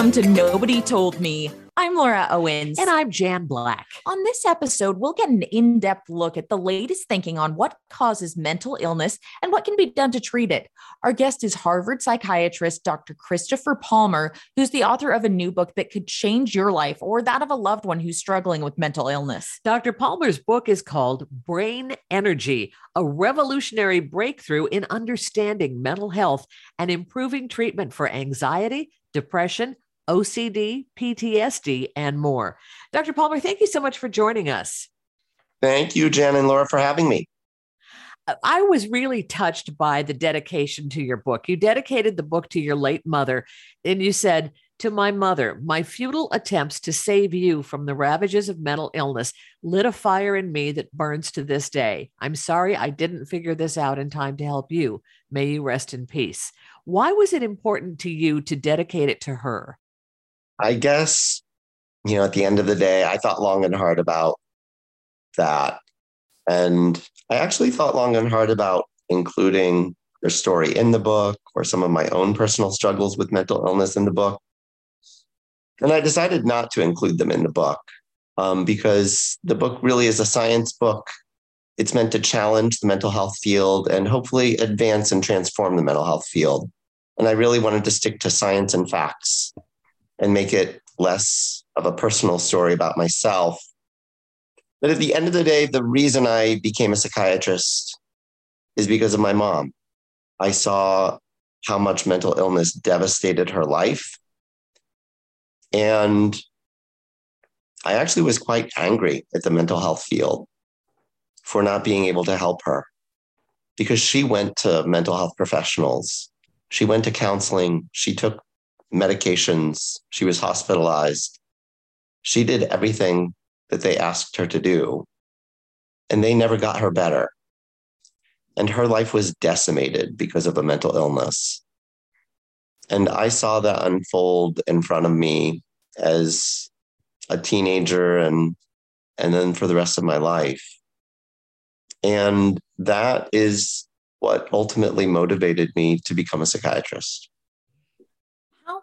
Welcome to Nobody Told Me. I'm Laura Owens. And I'm Jan Black. On this episode, we'll get an in depth look at the latest thinking on what causes mental illness and what can be done to treat it. Our guest is Harvard psychiatrist Dr. Christopher Palmer, who's the author of a new book that could change your life or that of a loved one who's struggling with mental illness. Dr. Palmer's book is called Brain Energy, a revolutionary breakthrough in understanding mental health and improving treatment for anxiety, depression, OCD, PTSD, and more. Dr. Palmer, thank you so much for joining us. Thank you, Jan and Laura, for having me. Uh, I was really touched by the dedication to your book. You dedicated the book to your late mother, and you said, To my mother, my futile attempts to save you from the ravages of mental illness lit a fire in me that burns to this day. I'm sorry I didn't figure this out in time to help you. May you rest in peace. Why was it important to you to dedicate it to her? I guess, you know, at the end of the day, I thought long and hard about that. And I actually thought long and hard about including her story in the book or some of my own personal struggles with mental illness in the book. And I decided not to include them in the book um, because the book really is a science book. It's meant to challenge the mental health field and hopefully advance and transform the mental health field. And I really wanted to stick to science and facts and make it less of a personal story about myself. But at the end of the day, the reason I became a psychiatrist is because of my mom. I saw how much mental illness devastated her life. And I actually was quite angry at the mental health field for not being able to help her because she went to mental health professionals. She went to counseling. She took medications. She was hospitalized. She did everything that they asked her to do, and they never got her better. And her life was decimated because of a mental illness. And I saw that unfold in front of me as a teenager and and then for the rest of my life. And that is what ultimately motivated me to become a psychiatrist.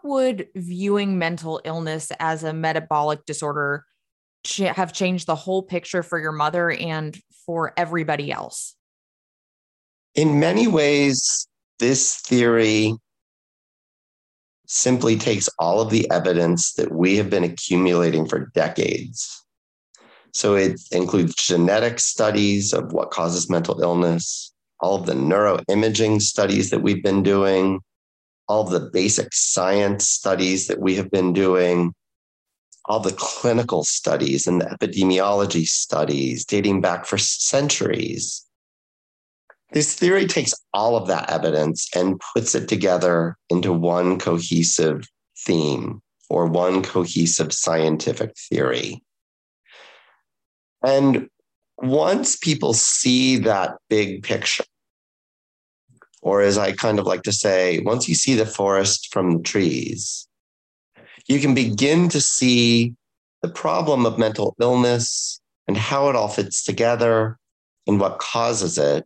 Would viewing mental illness as a metabolic disorder have changed the whole picture for your mother and for everybody else? In many ways, this theory simply takes all of the evidence that we have been accumulating for decades. So it includes genetic studies of what causes mental illness, all of the neuroimaging studies that we've been doing, all the basic science studies that we have been doing, all the clinical studies and the epidemiology studies dating back for centuries. This theory takes all of that evidence and puts it together into one cohesive theme or one cohesive scientific theory. And once people see that big picture, or as I kind of like to say, once you see the forest from the trees, you can begin to see the problem of mental illness and how it all fits together and what causes it.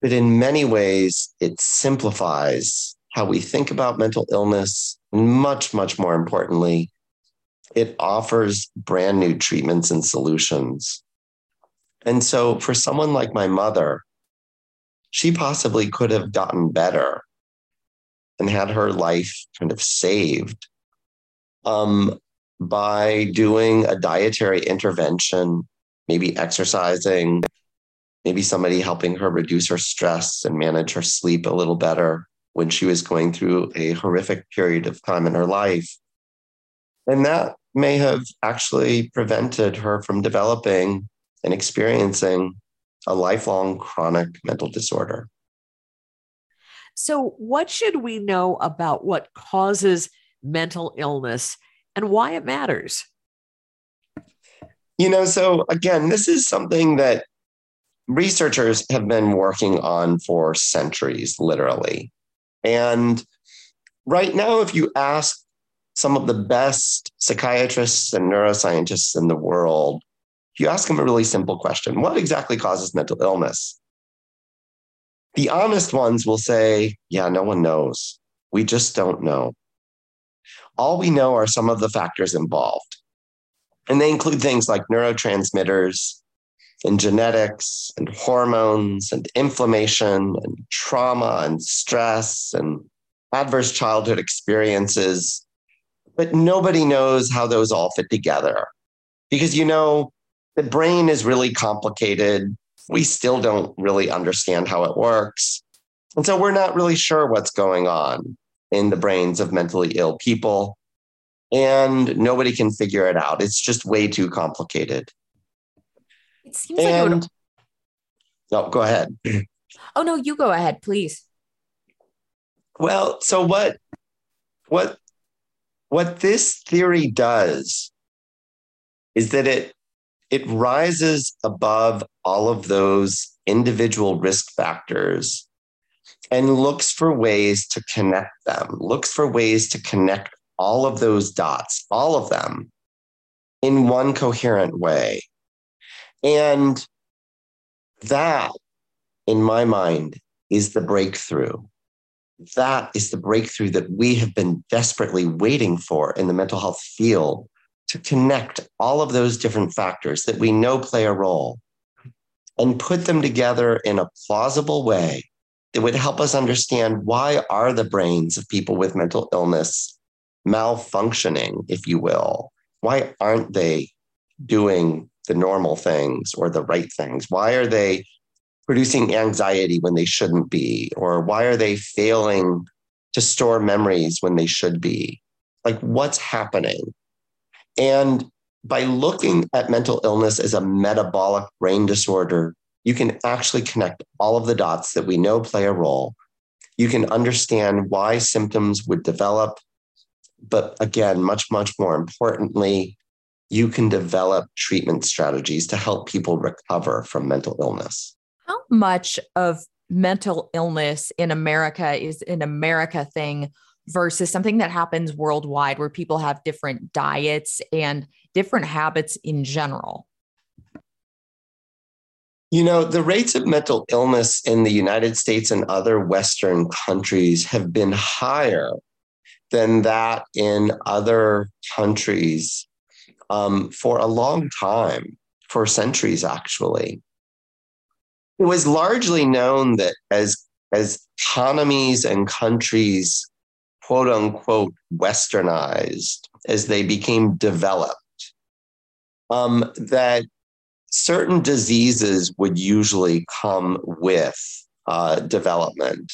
But in many ways, it simplifies how we think about mental illness. And much, much more importantly, it offers brand new treatments and solutions. And so, for someone like my mother, she possibly could have gotten better and had her life kind of saved um, by doing a dietary intervention, maybe exercising, maybe somebody helping her reduce her stress and manage her sleep a little better when she was going through a horrific period of time in her life. And that may have actually prevented her from developing and experiencing a lifelong chronic mental disorder. So, what should we know about what causes mental illness and why it matters? You know, so again, this is something that researchers have been working on for centuries, literally. And right now, if you ask some of the best psychiatrists and neuroscientists in the world you ask them a really simple question What exactly causes mental illness? The honest ones will say, Yeah, no one knows. We just don't know. All we know are some of the factors involved. And they include things like neurotransmitters and genetics and hormones and inflammation and trauma and stress and adverse childhood experiences. But nobody knows how those all fit together because, you know, the brain is really complicated. We still don't really understand how it works. And so we're not really sure what's going on in the brains of mentally ill people. And nobody can figure it out. It's just way too complicated. It seems and, like it would... No, go ahead. Oh no, you go ahead, please. Well, so what what what this theory does is that it it rises above all of those individual risk factors and looks for ways to connect them, looks for ways to connect all of those dots, all of them, in one coherent way. And that, in my mind, is the breakthrough. That is the breakthrough that we have been desperately waiting for in the mental health field to connect all of those different factors that we know play a role and put them together in a plausible way that would help us understand why are the brains of people with mental illness malfunctioning if you will? Why aren't they doing the normal things or the right things? Why are they producing anxiety when they shouldn't be? Or why are they failing to store memories when they should be? Like what's happening and by looking at mental illness as a metabolic brain disorder, you can actually connect all of the dots that we know play a role. You can understand why symptoms would develop. But again, much, much more importantly, you can develop treatment strategies to help people recover from mental illness. How much of mental illness in America is an America thing versus something that happens worldwide where people have different diets and different habits in general? You know, the rates of mental illness in the United States and other Western countries have been higher than that in other countries um, for a long time, for centuries actually. It was largely known that as, as economies and countries quote unquote westernized as they became developed, um, that certain diseases would usually come with uh, development.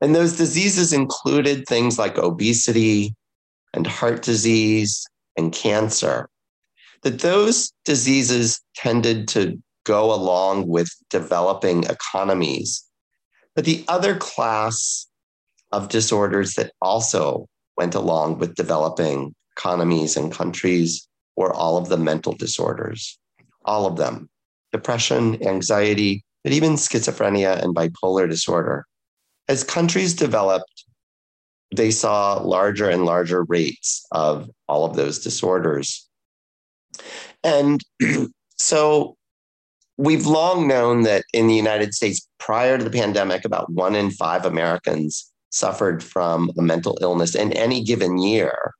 And those diseases included things like obesity and heart disease and cancer. That those diseases tended to go along with developing economies. But the other class of disorders that also went along with developing economies and countries were all of the mental disorders, all of them depression, anxiety, but even schizophrenia and bipolar disorder. As countries developed, they saw larger and larger rates of all of those disorders. And so we've long known that in the United States, prior to the pandemic, about one in five Americans suffered from a mental illness in any given year,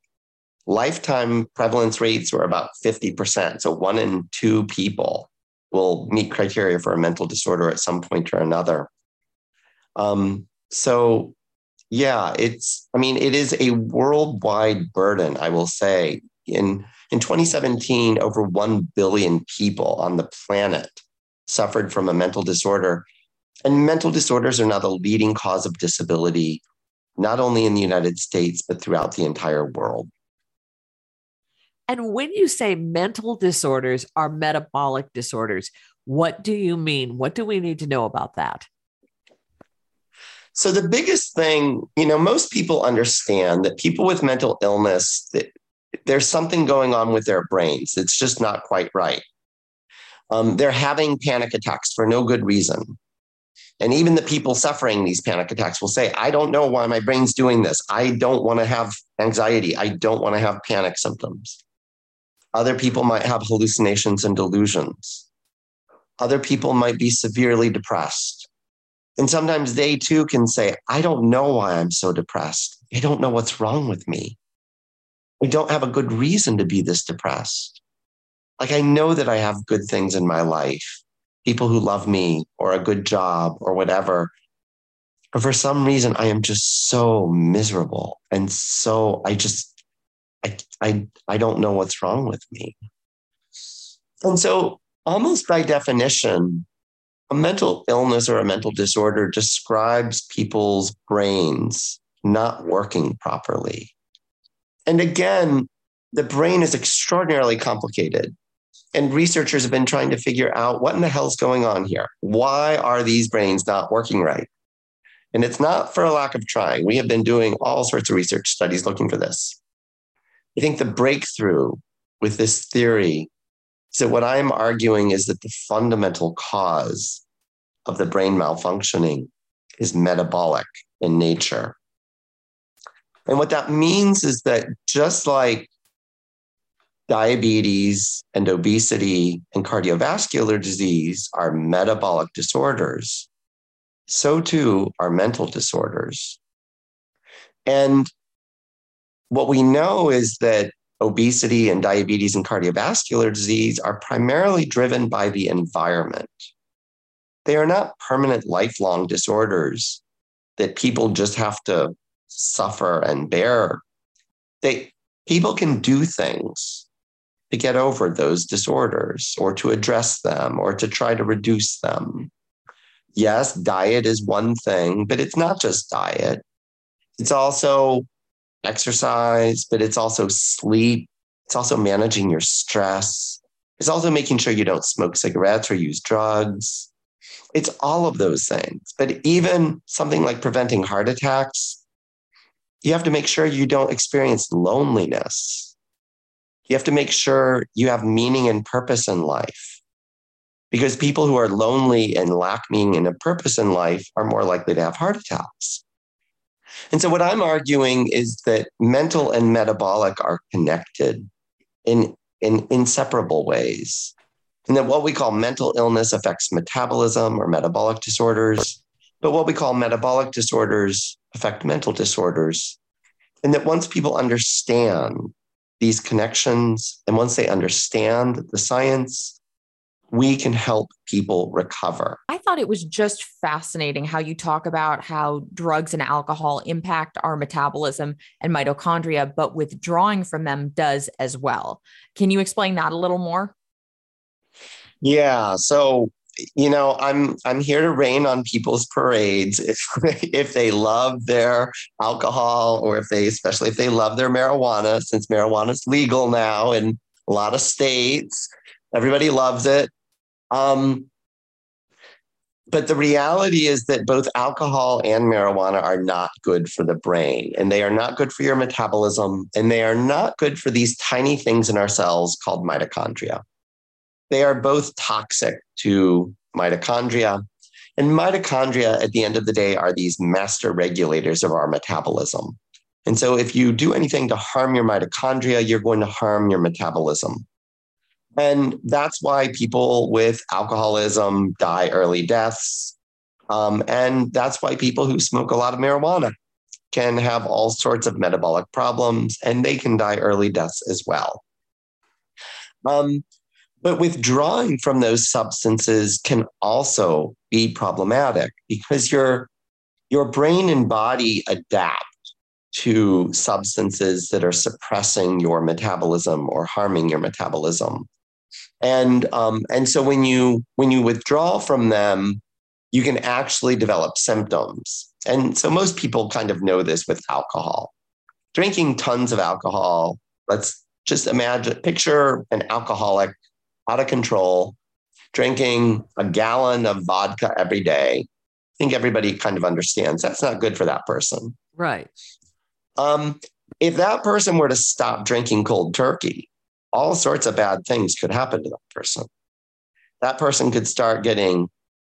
lifetime prevalence rates were about 50%. So one in two people will meet criteria for a mental disorder at some point or another. Um, so, yeah, it's, I mean, it is a worldwide burden, I will say. In, in 2017, over 1 billion people on the planet suffered from a mental disorder. And mental disorders are now the leading cause of disability, not only in the United States, but throughout the entire world. And when you say mental disorders are metabolic disorders, what do you mean? What do we need to know about that? So, the biggest thing, you know, most people understand that people with mental illness, that there's something going on with their brains. It's just not quite right. Um, they're having panic attacks for no good reason. And even the people suffering these panic attacks will say, I don't know why my brain's doing this. I don't want to have anxiety. I don't want to have panic symptoms. Other people might have hallucinations and delusions. Other people might be severely depressed. And sometimes they too can say, I don't know why I'm so depressed. I don't know what's wrong with me. I don't have a good reason to be this depressed. Like I know that I have good things in my life, people who love me or a good job or whatever. But for some reason, I am just so miserable. And so I just, I, I, I don't know what's wrong with me. And so, almost by definition, a mental illness or a mental disorder describes people's brains not working properly. And again, the brain is extraordinarily complicated. And researchers have been trying to figure out what in the hell's going on here. Why are these brains not working right? And it's not for a lack of trying. We have been doing all sorts of research studies looking for this. I think the breakthrough with this theory is that what I'm arguing is that the fundamental cause of the brain malfunctioning is metabolic in nature. And what that means is that just like diabetes and obesity and cardiovascular disease are metabolic disorders, so too are mental disorders. And what we know is that obesity and diabetes and cardiovascular disease are primarily driven by the environment. They are not permanent, lifelong disorders that people just have to suffer and bear. They, people can do things to get over those disorders or to address them or to try to reduce them yes, diet is one thing, but it's not just diet. It's also exercise, but it's also sleep. It's also managing your stress. It's also making sure you don't smoke cigarettes or use drugs. It's all of those things. But even something like preventing heart attacks, you have to make sure you don't experience loneliness. You have to make sure you have meaning and purpose in life because people who are lonely and lack meaning and a purpose in life are more likely to have heart attacks. And so, what I'm arguing is that mental and metabolic are connected in, in inseparable ways. And that what we call mental illness affects metabolism or metabolic disorders, but what we call metabolic disorders affect mental disorders. And that once people understand these connections and once they understand the science, we can help people recover. I thought it was just fascinating how you talk about how drugs and alcohol impact our metabolism and mitochondria, but withdrawing from them does as well. Can you explain that a little more? Yeah. So, you know, I'm I'm here to rain on people's parades if if they love their alcohol or if they especially if they love their marijuana since marijuana is legal now in a lot of states. Everybody loves it. Um, but the reality is that both alcohol and marijuana are not good for the brain, and they are not good for your metabolism, and they are not good for these tiny things in our cells called mitochondria. They are both toxic to mitochondria. And mitochondria, at the end of the day, are these master regulators of our metabolism. And so, if you do anything to harm your mitochondria, you're going to harm your metabolism. And that's why people with alcoholism die early deaths. Um, and that's why people who smoke a lot of marijuana can have all sorts of metabolic problems and they can die early deaths as well. Um, but withdrawing from those substances can also be problematic because your, your brain and body adapt to substances that are suppressing your metabolism or harming your metabolism. And um, and so when you when you withdraw from them you can actually develop symptoms. And so most people kind of know this with alcohol. Drinking tons of alcohol let's just imagine picture an alcoholic out of control drinking a gallon of vodka every day i think everybody kind of understands that's not good for that person right um, if that person were to stop drinking cold turkey all sorts of bad things could happen to that person. That person could start getting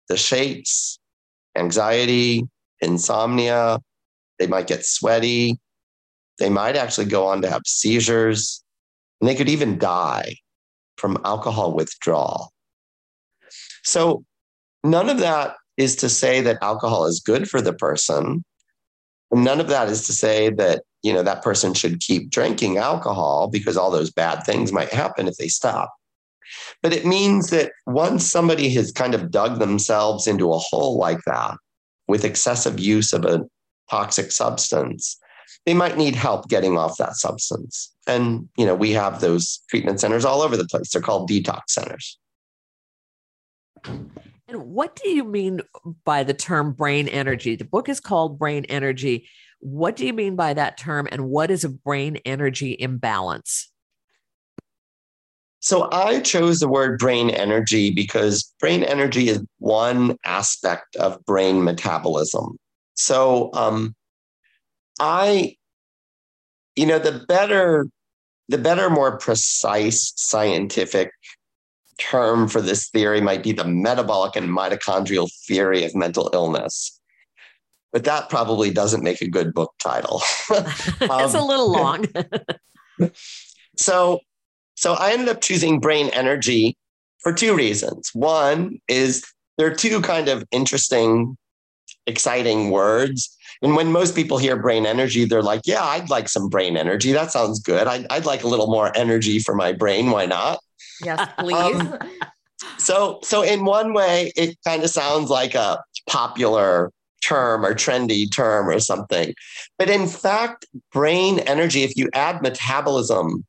the shakes, anxiety, insomnia. They might get sweaty. They might actually go on to have seizures. And they could even die from alcohol withdrawal. So, none of that is to say that alcohol is good for the person. none of that is to say that you know that person should keep drinking alcohol because all those bad things might happen if they stop but it means that once somebody has kind of dug themselves into a hole like that with excessive use of a toxic substance they might need help getting off that substance and you know we have those treatment centers all over the place they're called detox centers and what do you mean by the term brain energy the book is called brain energy what do you mean by that term? And what is a brain energy imbalance? So I chose the word brain energy because brain energy is one aspect of brain metabolism. So um, I, you know, the better, the better, more precise scientific term for this theory might be the metabolic and mitochondrial theory of mental illness but that probably doesn't make a good book title. um, it's a little long. so, so I ended up choosing brain energy for two reasons. One is there are two kind of interesting, exciting words. And when most people hear brain energy, they're like, yeah, I'd like some brain energy. That sounds good. I'd, I'd like a little more energy for my brain. Why not? Yes, please. Um, so, so in one way, it kind of sounds like a popular term or trendy term or something. But in fact, brain energy, if you add metabolism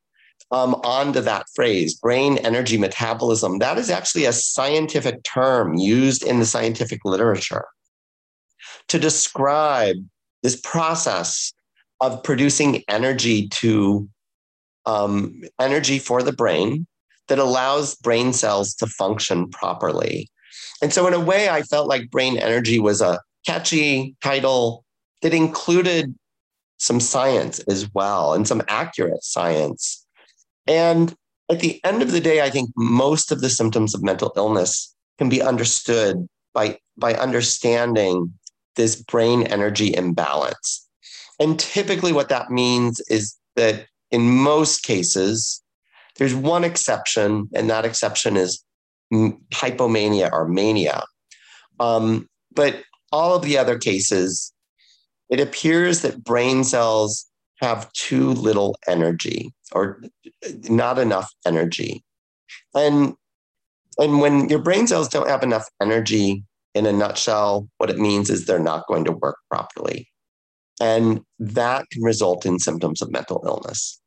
um, onto that phrase, brain energy metabolism, that is actually a scientific term used in the scientific literature to describe this process of producing energy to um, energy for the brain that allows brain cells to function properly. And so, in a way, I felt like brain energy was a catchy title that included some science as well and some accurate science. And at the end of the day, I think most of the symptoms of mental illness can be understood by, by understanding this brain energy imbalance. And typically, what that means is that in most cases, there's one exception, and that exception is hypomania or mania. Um, but all of the other cases, it appears that brain cells have too little energy or not enough energy. And, and when your brain cells don't have enough energy, in a nutshell, what it means is they're not going to work properly. And that can result in symptoms of mental illness.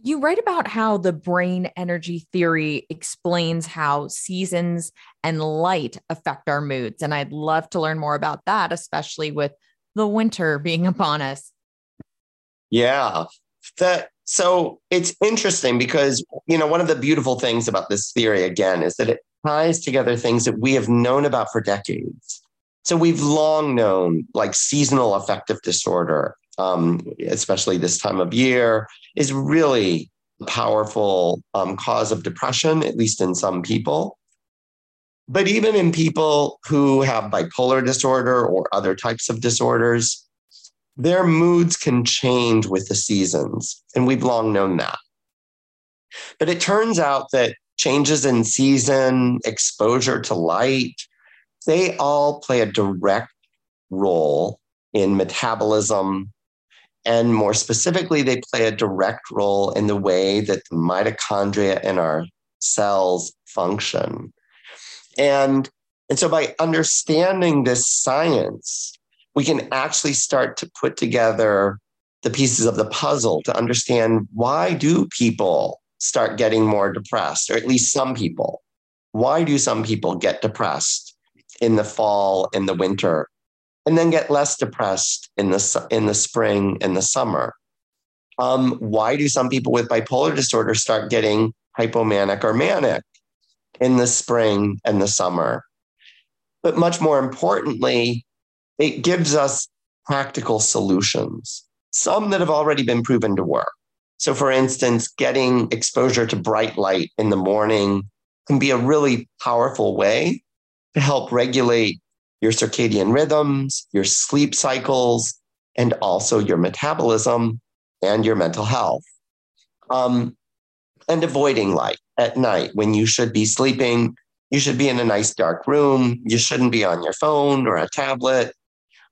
You write about how the brain energy theory explains how seasons and light affect our moods. And I'd love to learn more about that, especially with the winter being upon us. Yeah. That so it's interesting because you know one of the beautiful things about this theory again is that it ties together things that we have known about for decades. So we've long known like seasonal affective disorder, um, especially this time of year, is really a powerful um, cause of depression, at least in some people. But even in people who have bipolar disorder or other types of disorders, their moods can change with the seasons. And we've long known that. But it turns out that changes in season, exposure to light, they all play a direct role in metabolism, and more specifically, they play a direct role in the way that the mitochondria in our cells function. And, and so by understanding this science, we can actually start to put together the pieces of the puzzle to understand why do people start getting more depressed, or at least some people. Why do some people get depressed in the fall, in the winter, and then get less depressed in the in the spring and the summer. Um, why do some people with bipolar disorder start getting hypomanic or manic in the spring and the summer? But much more importantly, it gives us practical solutions, some that have already been proven to work. So, for instance, getting exposure to bright light in the morning can be a really powerful way to help regulate your circadian rhythms, your sleep cycles, and also your metabolism and your mental health. Um, and avoiding light at night when you should be sleeping. You should be in a nice dark room. You shouldn't be on your phone or a tablet.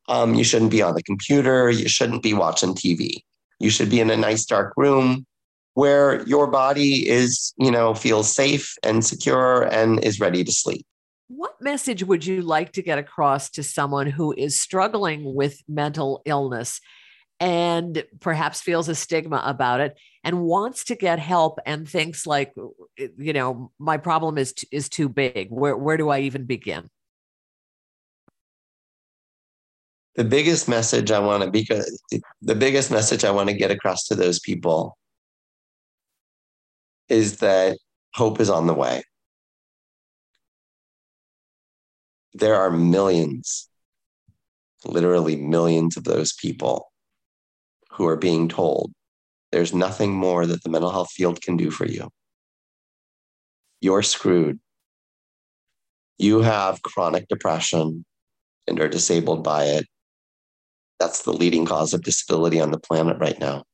Um, you shouldn't be on the computer. You shouldn't be watching TV. You should be in a nice dark room where your body is, you know, feels safe and secure and is ready to sleep. What message would you like to get across to someone who is struggling with mental illness and perhaps feels a stigma about it and wants to get help and thinks like you know my problem is is too big where where do i even begin the biggest message i want to because the biggest message i want to get across to those people is that hope is on the way there are millions literally millions of those people who are being told there's nothing more that the mental health field can do for you. You're screwed. You have chronic depression and are disabled by it. That's the leading cause of disability on the planet right now.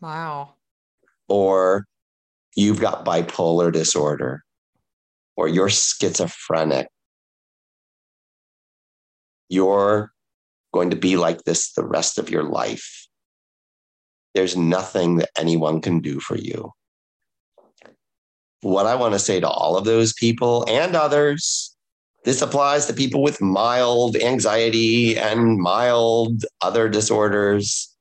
Wow. Or you've got bipolar disorder, or you're schizophrenic. You're going to be like this the rest of your life there's nothing that anyone can do for you. What I want to say to all of those people and others, this applies to people with mild anxiety and mild other disorders.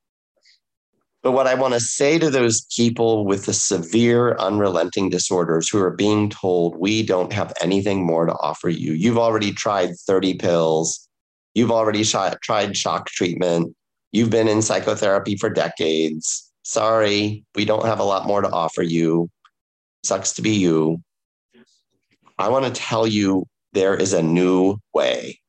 But what I want to say to those people with the severe, unrelenting disorders who are being told, we don't have anything more to offer you. You've already tried 30 pills. You've already tried shock treatment. You've been in psychotherapy for decades. Sorry, we don't have a lot more to offer you. Sucks to be you. I want to tell you there is a new way.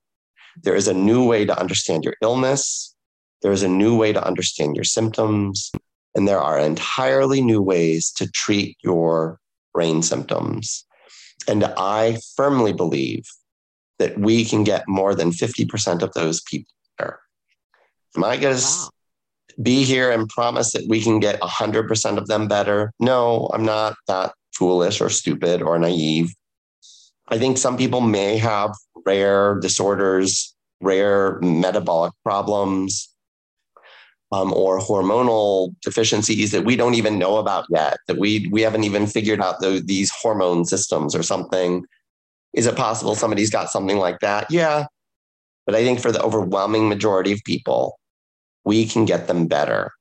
There is a new way to understand your illness. There is a new way to understand your symptoms. And there are entirely new ways to treat your brain symptoms. And I firmly believe that we can get more than 50% of those people there. Am I going to wow. be here and promise that we can get 100% of them better? No, I'm not that foolish or stupid or naive. I think some people may have rare disorders, rare metabolic problems, um, or hormonal deficiencies that we don't even know about yet, that we, we haven't even figured out the, these hormone systems or something. Is it possible somebody's got something like that? Yeah. But I think for the overwhelming majority of people, we can get them better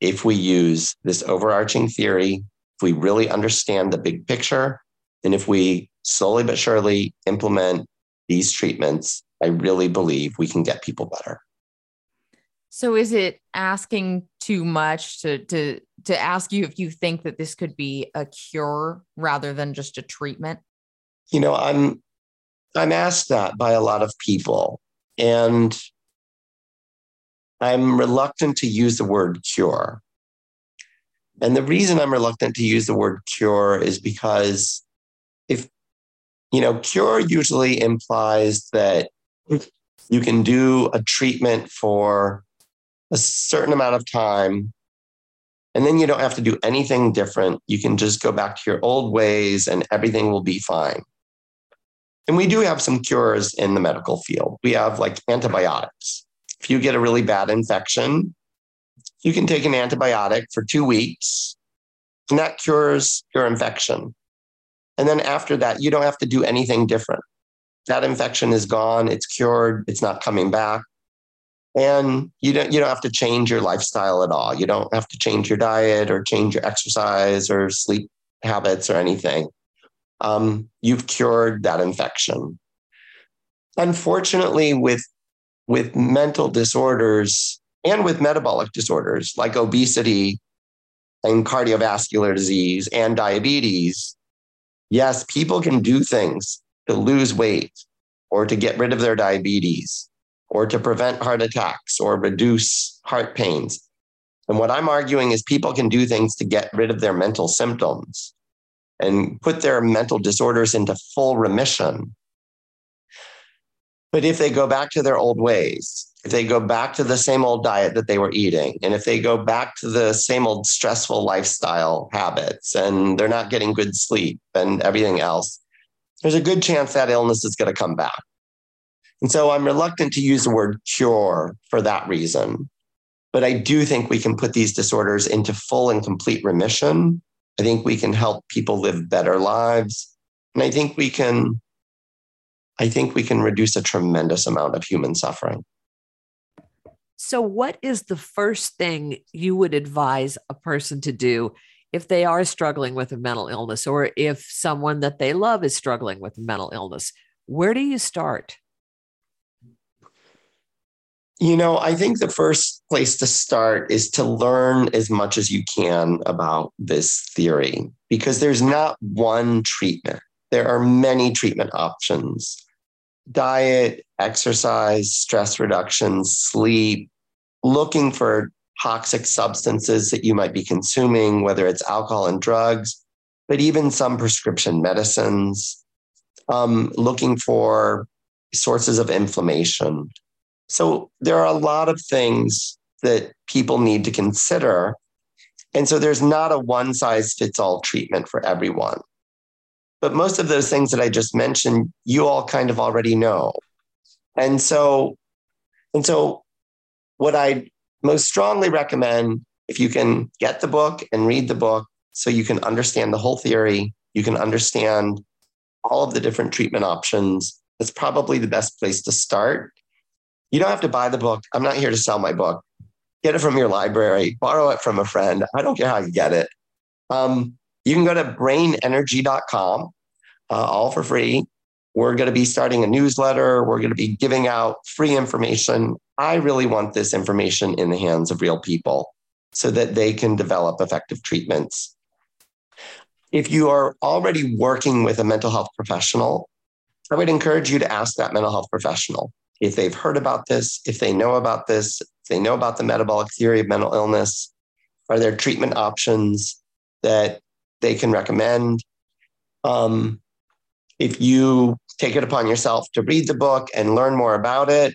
if we use this overarching theory, if we really understand the big picture, and if we slowly but surely implement these treatments, I really believe we can get people better. So is it asking too much to to to ask you if you think that this could be a cure rather than just a treatment? You know, I'm I'm asked that by a lot of people. And I'm reluctant to use the word cure. And the reason I'm reluctant to use the word cure is because you know, cure usually implies that you can do a treatment for a certain amount of time and then you don't have to do anything different. You can just go back to your old ways and everything will be fine. And we do have some cures in the medical field. We have like antibiotics. If you get a really bad infection, you can take an antibiotic for two weeks, and that cures your infection. And then after that, you don't have to do anything different. That infection is gone, it's cured, it's not coming back. And you don't you don't have to change your lifestyle at all. You don't have to change your diet or change your exercise or sleep habits or anything um, you've cured that infection. Unfortunately, with with mental disorders and with metabolic disorders like obesity and cardiovascular disease and diabetes, yes, people can do things to lose weight or to get rid of their diabetes or to prevent heart attacks or reduce heart pains. And what I'm arguing is people can do things to get rid of their mental symptoms and put their mental disorders into full remission. But if they go back to their old ways, if they go back to the same old diet that they were eating, and if they go back to the same old stressful lifestyle habits, and they're not getting good sleep and everything else, there's a good chance that illness is going to come back. And so I'm reluctant to use the word cure for that reason. But I do think we can put these disorders into full and complete remission. I think we can help people live better lives. And I think we can I think we can reduce a tremendous amount of human suffering. So, what is the first thing you would advise a person to do if they are struggling with a mental illness or if someone that they love is struggling with a mental illness? Where do you start? You know, I think the first place to start is to learn as much as you can about this theory because there's not one treatment. There are many treatment options diet, exercise, stress reduction, sleep, looking for toxic substances that you might be consuming, whether it's alcohol and drugs, but even some prescription medicines, um, looking for sources of inflammation. So there are a lot of things that people need to consider. And so there's not a one size fits all treatment for everyone. But most of those things that I just mentioned, you all kind of already know. And so, and so what I most strongly recommend if you can get the book and read the book so you can understand the whole theory, you can understand all of the different treatment options. That's probably the best place to start. You don't have to buy the book. I'm not here to sell my book. Get it from your library, borrow it from a friend. I don't care how you get it. Um, you can go to brainenergy.com, uh, all for free. We're going to be starting a newsletter. We're going to be giving out free information. I really want this information in the hands of real people so that they can develop effective treatments. If you are already working with a mental health professional, I would encourage you to ask that mental health professional if they've heard about this, if they know about this, if they know about the metabolic theory of mental illness, are there treatment options that they can recommend? Um, if you take it upon yourself to read the book and learn more about it,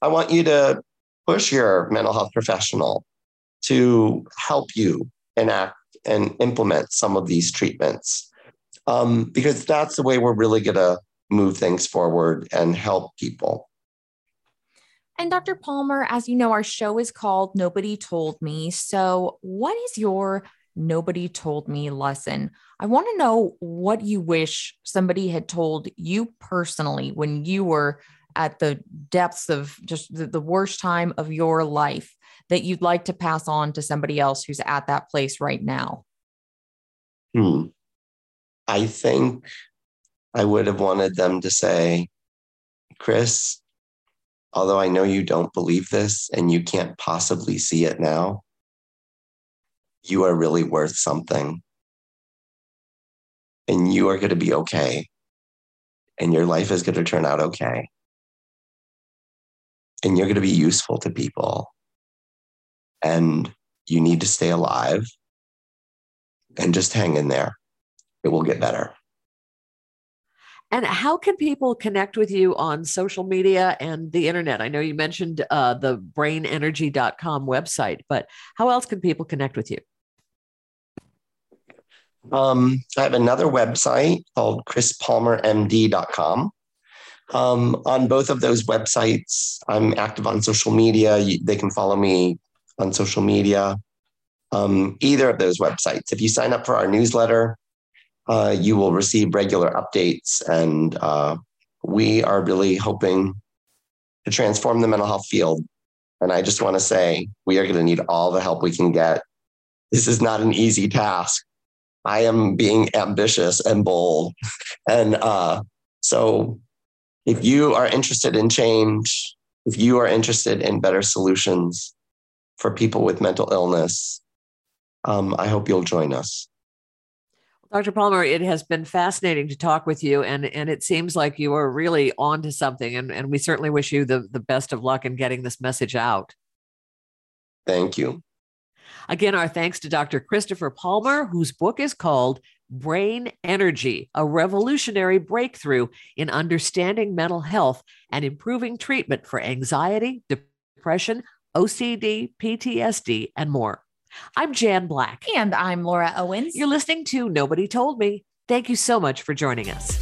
I want you to push your mental health professional to help you enact and implement some of these treatments. Um, because that's the way we're really going to move things forward and help people. And Dr. Palmer, as you know, our show is called Nobody Told Me. So, what is your nobody told me lesson. I want to know what you wish somebody had told you personally when you were at the depths of just the, the, worst time of your life that you'd like to pass on to somebody else who's at that place right now? Hmm. I think I would have wanted them to say, Chris, although I know you don't believe this and you can't possibly see it now, you are really worth something. And you are going to be okay. And your life is going to turn out okay. And you're going to be useful to people. And you need to stay alive and just hang in there. It will get better. And how can people connect with you on social media and the internet? I know you mentioned uh, the brainenergy.com website, but how else can people connect with you? Um, I have another website called chrispalmermd.com. Um, on both of those websites, I'm active on social media. they can follow me on social media. Um, either of those websites. If you sign up for our newsletter, uh, you will receive regular updates. And uh, we are really hoping to transform the mental health field. And I just want to say we are going to need all the help we can get. This is not an easy task. I am being ambitious and bold. And uh, so, if you are interested in change, if you are interested in better solutions for people with mental illness, um, I hope you'll join us. Dr. Palmer, it has been fascinating to talk with you, and, and it seems like you are really on to something. And, and we certainly wish you the, the best of luck in getting this message out. Thank you. Again, our thanks to Dr. Christopher Palmer, whose book is called Brain Energy, a revolutionary breakthrough in understanding mental health and improving treatment for anxiety, depression, OCD, PTSD, and more. I'm Jan Black. And I'm Laura Owens. You're listening to Nobody Told Me. Thank you so much for joining us.